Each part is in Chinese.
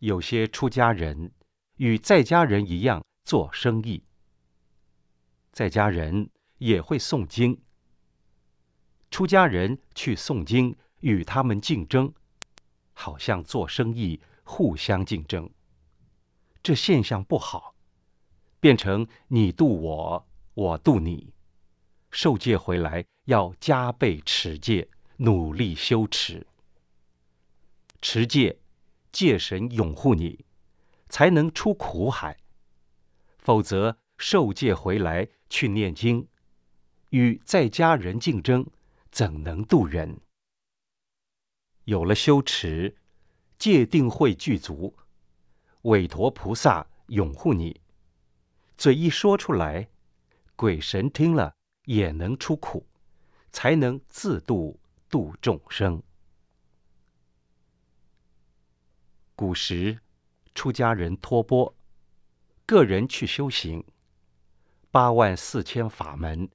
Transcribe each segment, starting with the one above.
有些出家人与在家人一样做生意，在家人也会诵经，出家人去诵经与他们竞争，好像做生意互相竞争。这现象不好，变成你渡我，我渡你。受戒回来要加倍持戒，努力修持。持戒，戒神拥护你，才能出苦海。否则，受戒回来去念经，与在家人竞争，怎能度人？有了修持，戒定慧具足，韦陀菩萨拥护你，嘴一说出来，鬼神听了也能出苦，才能自度度众生。古时，出家人托钵，个人去修行。八万四千法门，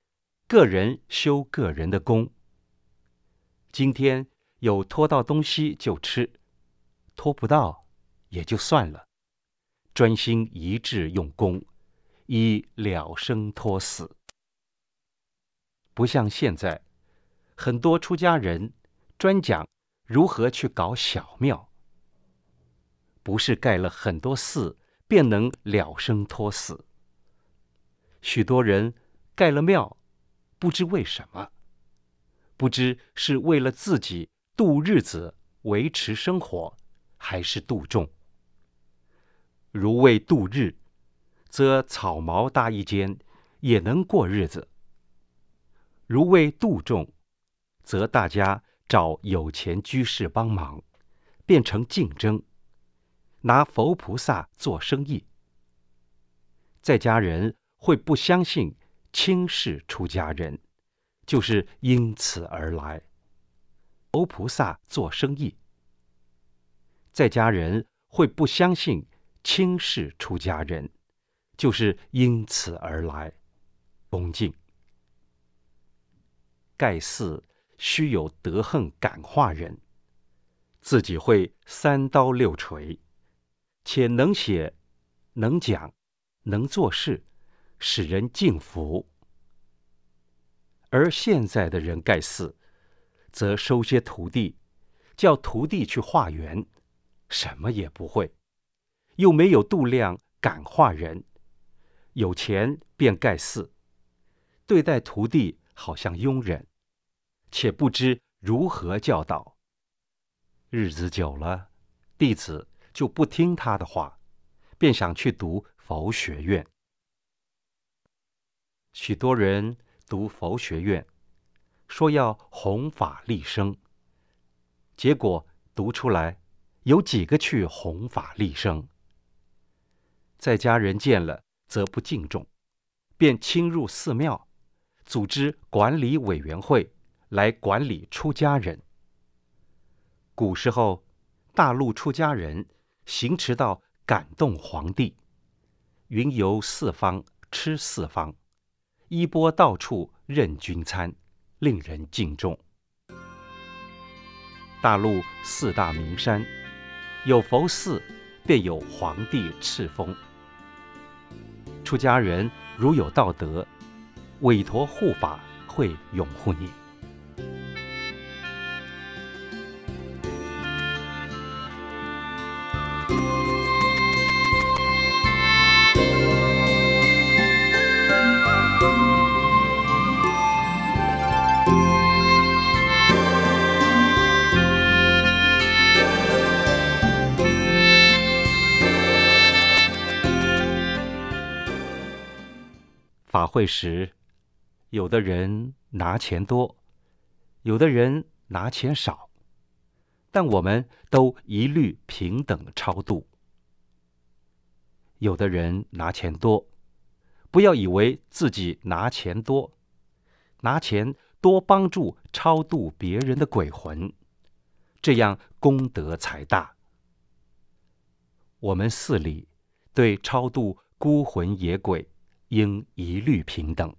个人修个人的功。今天有托到东西就吃，托不到也就算了，专心一致用功，以了生托死。不像现在，很多出家人专讲如何去搞小庙。不是盖了很多寺便能了生托死。许多人盖了庙，不知为什么，不知是为了自己度日子维持生活，还是度众。如为度日，则草茅搭一间也能过日子；如为度众，则大家找有钱居士帮忙，变成竞争。拿佛菩萨做生意，在家人会不相信轻视出家人，就是因此而来。佛菩萨做生意，在家人会不相信轻视出家人，就是因此而来。恭敬盖寺须有德行感化人，自己会三刀六锤。且能写、能讲、能做事，使人敬服。而现在的人盖寺，则收些徒弟，叫徒弟去化缘，什么也不会，又没有度量感化人，有钱便盖寺，对待徒弟好像佣人，且不知如何教导。日子久了，弟子。就不听他的话，便想去读佛学院。许多人读佛学院，说要弘法利生，结果读出来，有几个去弘法利生？在家人见了，则不敬重，便侵入寺庙，组织管理委员会来管理出家人。古时候，大陆出家人。行持到感动皇帝，云游四方，吃四方，衣钵到处任君餐，令人敬重。大陆四大名山，有佛寺，便有皇帝敕封。出家人如有道德，委托护法会拥护你。会时，有的人拿钱多，有的人拿钱少，但我们都一律平等超度。有的人拿钱多，不要以为自己拿钱多，拿钱多帮助超度别人的鬼魂，这样功德才大。我们寺里对超度孤魂野鬼。应一律平等。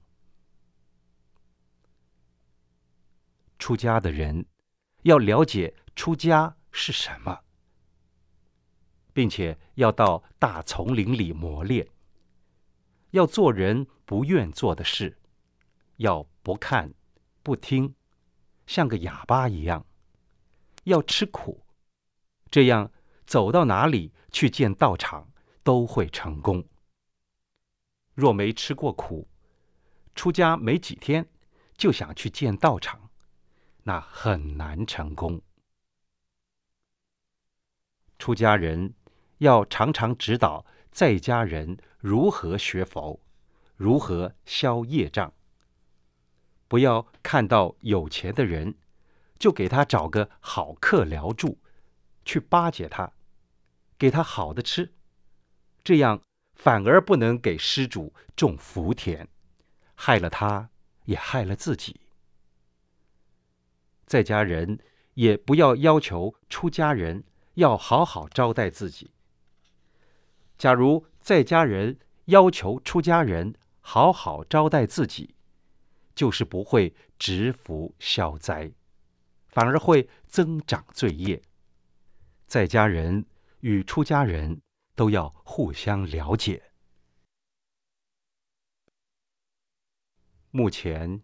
出家的人要了解出家是什么。并且要到大丛林里磨练，要做人不愿做的事，要不看、不听，像个哑巴一样，要吃苦，这样走到哪里去见道场都会成功。若没吃过苦，出家没几天就想去见道场，那很难成功。出家人。要常常指导在家人如何学佛，如何消业障。不要看到有钱的人，就给他找个好客寮住，去巴结他，给他好的吃，这样反而不能给施主种福田，害了他，也害了自己。在家人也不要要求出家人要好好招待自己。假如在家人要求出家人好好招待自己，就是不会植福消灾，反而会增长罪业。在家人与出家人都要互相了解。目前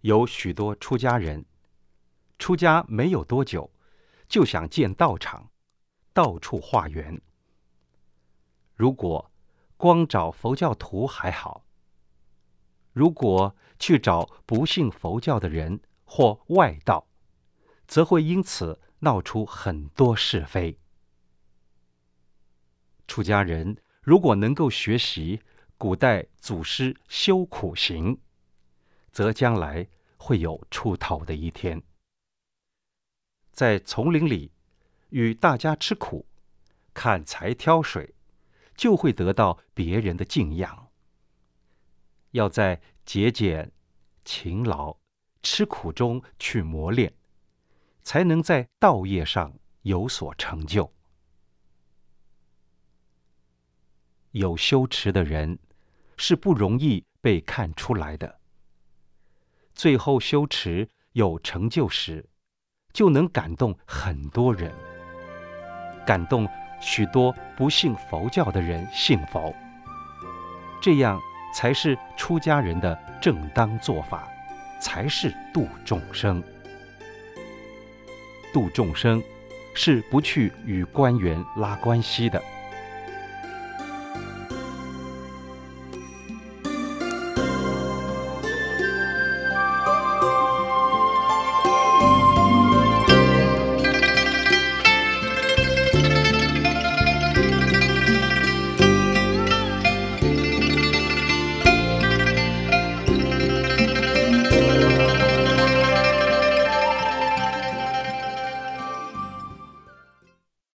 有许多出家人出家没有多久，就想建道场，到处化缘。如果光找佛教徒还好，如果去找不信佛教的人或外道，则会因此闹出很多是非。出家人如果能够学习古代祖师修苦行，则将来会有出头的一天。在丛林里与大家吃苦，砍柴挑水。就会得到别人的敬仰。要在节俭、勤劳、吃苦中去磨练，才能在道业上有所成就。有修持的人是不容易被看出来的。最后修持有成就时，就能感动很多人，感动。许多不信佛教的人信佛，这样才是出家人的正当做法，才是度众生。度众生是不去与官员拉关系的。